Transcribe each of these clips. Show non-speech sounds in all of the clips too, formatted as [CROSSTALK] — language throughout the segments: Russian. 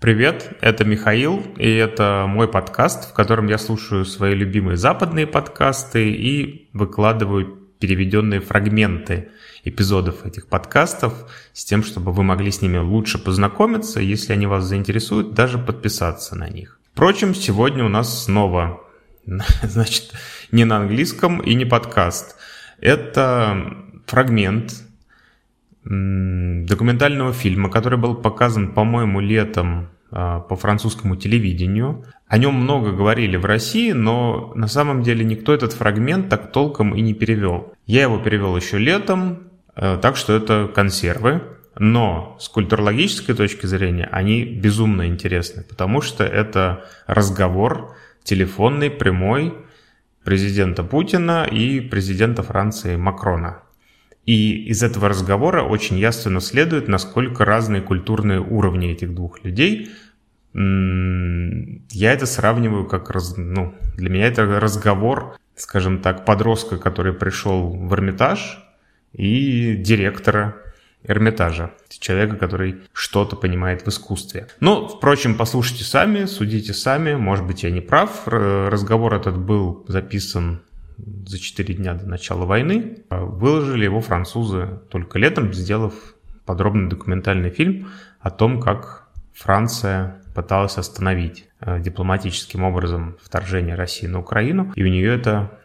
Привет, это Михаил, и это мой подкаст, в котором я слушаю свои любимые западные подкасты и выкладываю переведенные фрагменты эпизодов этих подкастов с тем, чтобы вы могли с ними лучше познакомиться, если они вас заинтересуют, даже подписаться на них. Впрочем, сегодня у нас снова, [LAUGHS] значит, не на английском и не подкаст. Это фрагмент документального фильма, который был показан, по-моему, летом а, по французскому телевидению. О нем много говорили в России, но на самом деле никто этот фрагмент так толком и не перевел. Я его перевел еще летом, э, так что это консервы. Но с культурологической точки зрения они безумно интересны, потому что это разговор телефонный, прямой президента Путина и президента Франции Макрона. И из этого разговора очень ясно следует, насколько разные культурные уровни этих двух людей. Я это сравниваю как, раз, ну, для меня это разговор, скажем так, подростка, который пришел в Эрмитаж, и директора Эрмитажа, человека, который что-то понимает в искусстве. Ну, впрочем, послушайте сами, судите сами, может быть, я не прав. Разговор этот был записан за 4 дня до начала войны. Выложили его французы только летом, сделав подробный документальный фильм о том, как Франция пыталась остановить э, дипломатическим образом вторжение России на Украину, и у нее это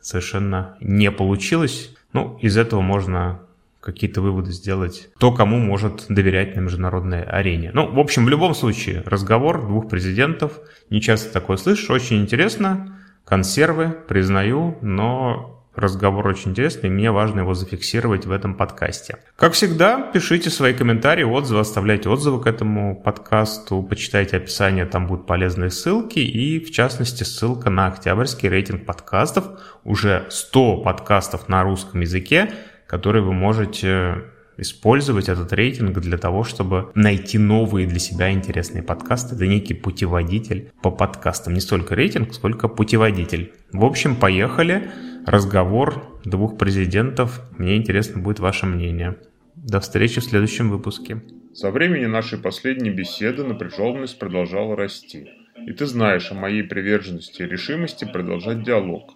совершенно не получилось. Ну, из этого можно какие-то выводы сделать, кто кому может доверять на международной арене. Ну, в общем, в любом случае, разговор двух президентов, не часто такое слышишь, очень интересно консервы, признаю, но разговор очень интересный, и мне важно его зафиксировать в этом подкасте. Как всегда, пишите свои комментарии, отзывы, оставляйте отзывы к этому подкасту, почитайте описание, там будут полезные ссылки, и в частности ссылка на октябрьский рейтинг подкастов, уже 100 подкастов на русском языке, которые вы можете использовать этот рейтинг для того, чтобы найти новые для себя интересные подкасты. Это некий путеводитель по подкастам. Не столько рейтинг, сколько путеводитель. В общем, поехали. Разговор двух президентов. Мне интересно будет ваше мнение. До встречи в следующем выпуске. Со времени нашей последней беседы напряженность продолжала расти. И ты знаешь о моей приверженности и решимости продолжать диалог.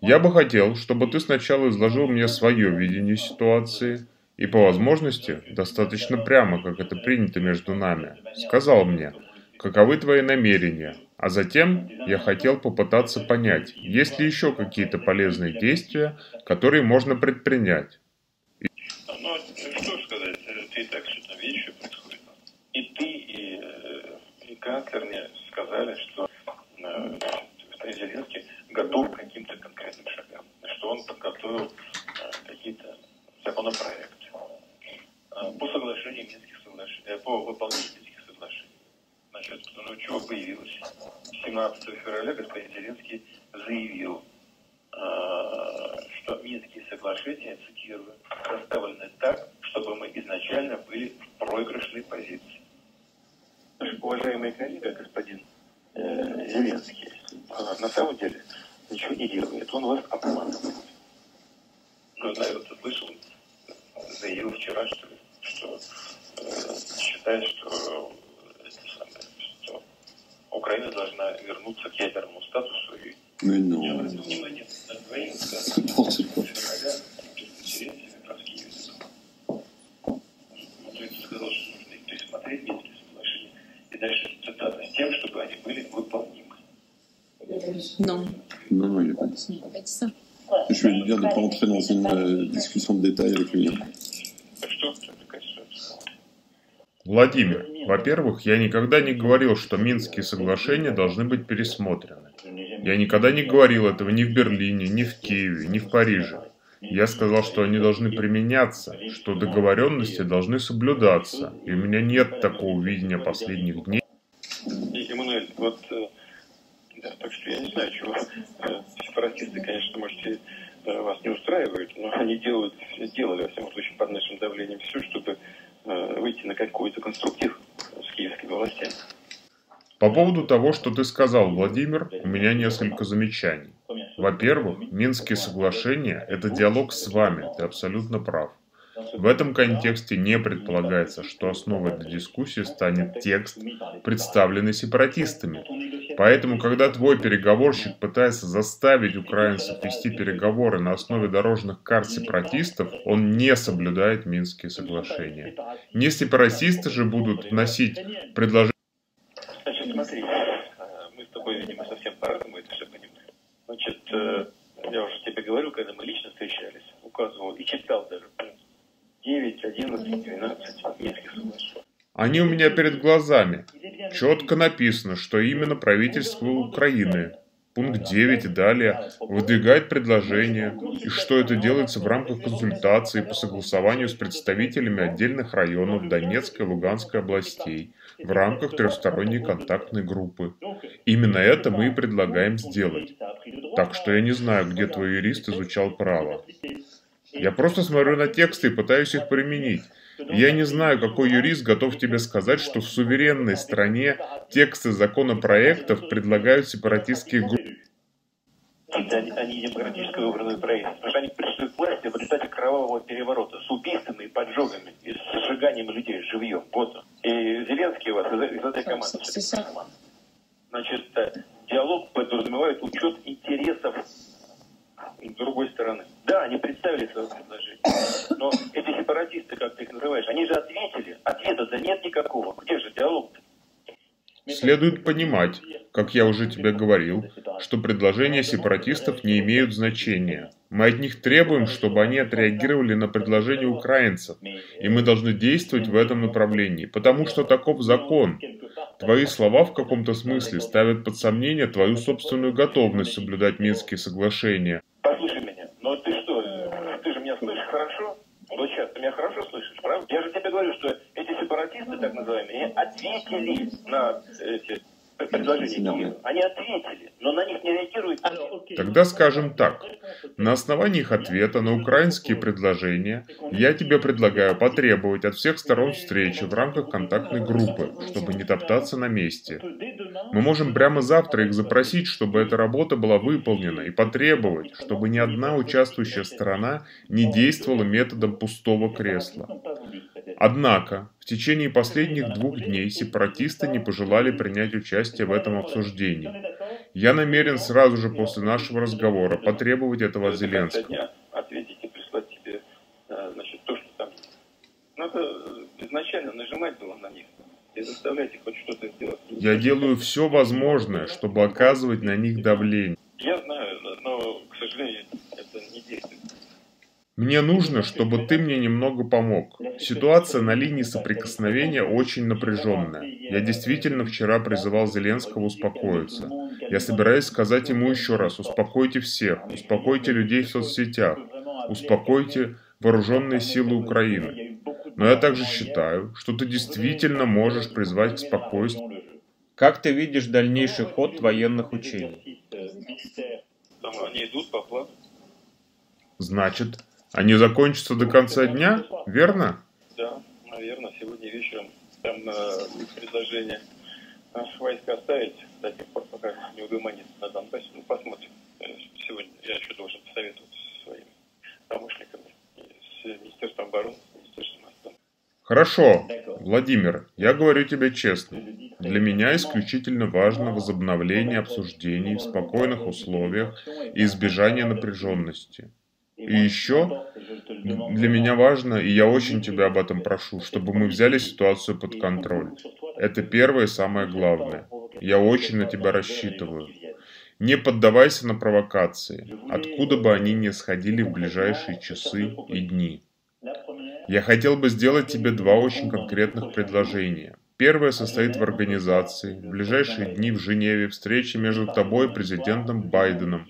Я бы хотел, чтобы ты сначала изложил мне свое видение ситуации – и по возможности, достаточно прямо, как это принято между нами, сказал мне, каковы твои намерения, а затем я хотел попытаться понять, есть ли еще какие-то полезные действия, которые можно предпринять. И э, по соглашению Минских соглашений, э, по выполнению Минских соглашений. Значит, ну чего появилось? 17 февраля господин Зеленский заявил, э, что Минские соглашения, цитирую, расставлены так, чтобы мы изначально были в проигрышной позиции. Уважаемый коллега, господин э, Зеленский, э, на самом деле ничего не делает, он вас обманывает. Ну, наверное, ты слышал, заявил вчера, что э, считает, что, самое, что Украина должна вернуться к ядерному статусу и ну, ну. внимание на. Он сказал, что нужно их пересмотреть Минские соглашения и дальше цитата с тем, чтобы они были выполнимы. Non. Non, non, il n'y a pas dit ça. Je lui dire de ne pas entrer dans une euh, discussion de détail avec lui. Владимир, во-первых, я никогда не говорил, что Минские соглашения должны быть пересмотрены. Я никогда не говорил этого ни в Берлине, ни в Киеве, ни в Париже. Я сказал, что они должны применяться, что договоренности должны соблюдаться, и у меня нет такого видения последних дней. Эммануэль, вот, э, да, так что я не знаю, чего э, сепаратисты, конечно, можете э, вас не устраивают, но они делают, делали, во всяком случае, под нашим давлением все, чтобы выйти на какой-то конструктив с киевскими властями. По поводу того, что ты сказал, Владимир, у меня несколько замечаний. Во-первых, Минские соглашения – это диалог с вами, ты абсолютно прав. В этом контексте не предполагается, что основой для дискуссии станет текст, представленный сепаратистами. Поэтому, когда твой переговорщик пытается заставить украинцев вести переговоры на основе дорожных карт сепаратистов, он не соблюдает Минские соглашения. Не сепаратисты же будут вносить предложения говорю, когда мы лично встречались, указывал и читал даже 9, 11, 12 Минских соглашений. Они у меня перед глазами. Четко написано, что именно правительство Украины, пункт 9 и далее, выдвигает предложение, и что это делается в рамках консультаций по согласованию с представителями отдельных районов Донецкой и Луганской областей в рамках трехсторонней контактной группы. Именно это мы и предлагаем сделать. Так что я не знаю, где твой юрист изучал право. Я просто смотрю на тексты и пытаюсь их применить. Я не знаю, какой юрист готов тебе сказать, что в суверенной стране тексты законопроектов предлагают сепаратистские группы. Они демократически выбранные правительства, потому что они пришли к власти в результате кровавого переворота с убийствами и поджогами, и с сжиганием людей живьем. Вот. И Зеленский у вас из, из этой команды. Значит, э, диалог подразумевает учет интересов другой стороны. Да, они представили свое предложение, но эти сепаратисты, как ты их называешь, они же ответили. Ответа-то нет никакого. Где же диалог-то? Следует понимать, как я уже тебе говорил, что предложения сепаратистов не имеют значения. Мы от них требуем, чтобы они отреагировали на предложения украинцев, и мы должны действовать в этом направлении, потому что таков закон. Твои слова в каком-то смысле ставят под сомнение твою собственную готовность соблюдать Минские соглашения. Послушай меня, но ты что, ты же меня слышишь Вот сейчас ты меня хорошо слышишь, правда? Я же тебе говорю, что эти сепаратисты, так называемые, ответили на эти предложения Они ответили, но на них не реагируют. Тогда скажем так. На основании их ответа на украинские предложения я тебе предлагаю потребовать от всех сторон встречи в рамках контактной группы, чтобы не топтаться на месте. Мы можем прямо завтра их запросить, чтобы эта работа была выполнена, и потребовать, чтобы ни одна участвующая сторона не действовала методом пустого кресла. Однако, в течение последних двух дней сепаратисты не пожелали принять участие в этом обсуждении. Я намерен сразу же после нашего разговора потребовать этого от Зеленского. Э, изначально нажимать было на них и заставлять их хоть что-то сделать. Я делаю все возможное, чтобы оказывать на них давление. Я знаю, но, к сожалению, это не действует. Мне нужно, чтобы ты мне немного помог. Ситуация на линии соприкосновения очень напряженная. Я действительно вчера призывал Зеленского успокоиться. Я собираюсь сказать ему еще раз, успокойте всех, успокойте людей в соцсетях, успокойте вооруженные силы Украины. Но я также считаю, что ты действительно можешь призвать к спокойствию. Как ты видишь дальнейший ход военных учений? Они идут по плану. Значит, они закончатся до конца дня, верно? Да, наверное, сегодня вечером там э, предложение наши войска оставить до тех пор, пока не угомонится на Донбассе. Ну, посмотрим. Э, сегодня я еще должен посоветоваться со своими помощниками, с Министерством обороны, с Министерством обороны. Хорошо, Владимир, я говорю тебе честно. Для меня исключительно важно возобновление обсуждений в спокойных условиях и избежание напряженности. И еще для меня важно, и я очень тебя об этом прошу, чтобы мы взяли ситуацию под контроль. Это первое и самое главное. Я очень на тебя рассчитываю. Не поддавайся на провокации, откуда бы они ни сходили в ближайшие часы и дни. Я хотел бы сделать тебе два очень конкретных предложения. Первое состоит в организации в ближайшие дни в Женеве встречи между тобой и президентом Байденом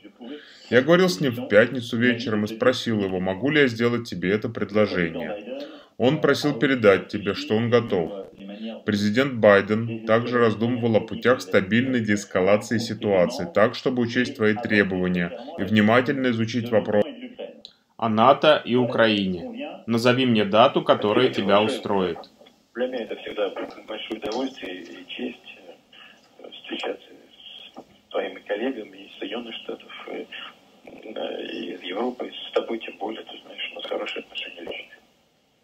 я говорил с ним в пятницу вечером и спросил его, могу ли я сделать тебе это предложение. Он просил передать тебе, что он готов. Президент Байден также раздумывал о путях стабильной деэскалации ситуации, так, чтобы учесть твои требования и внимательно изучить вопрос о НАТО и Украине. Назови мне дату, которая тебя устроит. Для меня это всегда большое удовольствие и честь э, встречаться с твоими коллегами из Соединенных Штатов, и из Европы, и с тобой тем более, ты знаешь, у нас хорошие отношения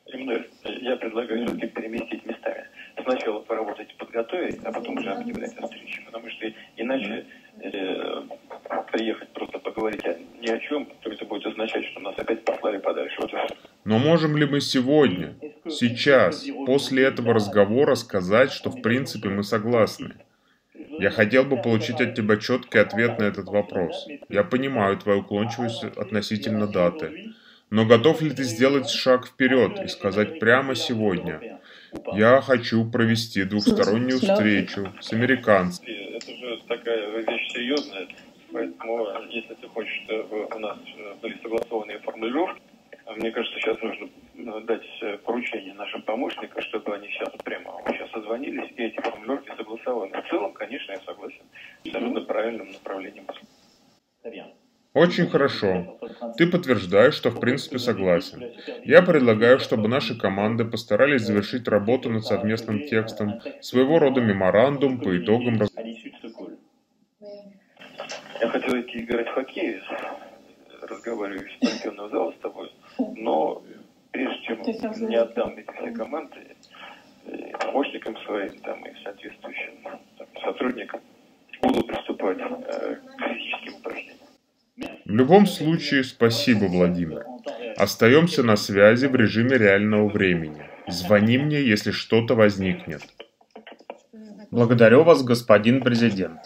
личные. я предлагаю все-таки переместить местами. Сначала поработать, подготовить, а потом уже объявлять о встрече. Потому что иначе э, приехать просто поговорить ни о чем, то это будет означать, что нас опять послали подальше. Вот Но можем ли мы сегодня, сейчас, после этого разговора сказать, что в принципе мы согласны? Я хотел бы получить от тебя четкий ответ на этот вопрос. Я понимаю твою уклончивость относительно даты. Но готов ли ты сделать шаг вперед и сказать прямо сегодня, я хочу провести двухстороннюю встречу с американцами. Это же такая вещь серьезная, поэтому если ты хочешь, чтобы у нас были согласованные формулировки, мне кажется, сейчас нужно э, дать э, поручение нашим помощникам, чтобы они сейчас прямо сейчас созвонились и эти формулировки согласовали. В целом, конечно, я согласен. Абсолютно правильным направлением. Очень хорошо. Ты подтверждаешь, что в принципе согласен. Я предлагаю, чтобы наши команды постарались завершить работу над совместным текстом, своего рода меморандум по итогам Я хотел идти играть в хоккей, разговариваю с чемпионом зала с тобой, но прежде чем не отдам эти все команды помощникам своим там, и соответствующим там, сотрудникам, буду приступать э, к физическим упражнениям. В любом случае, спасибо, Владимир. Остаемся на связи в режиме реального времени. Звони мне, если что-то возникнет. Благодарю вас, господин президент.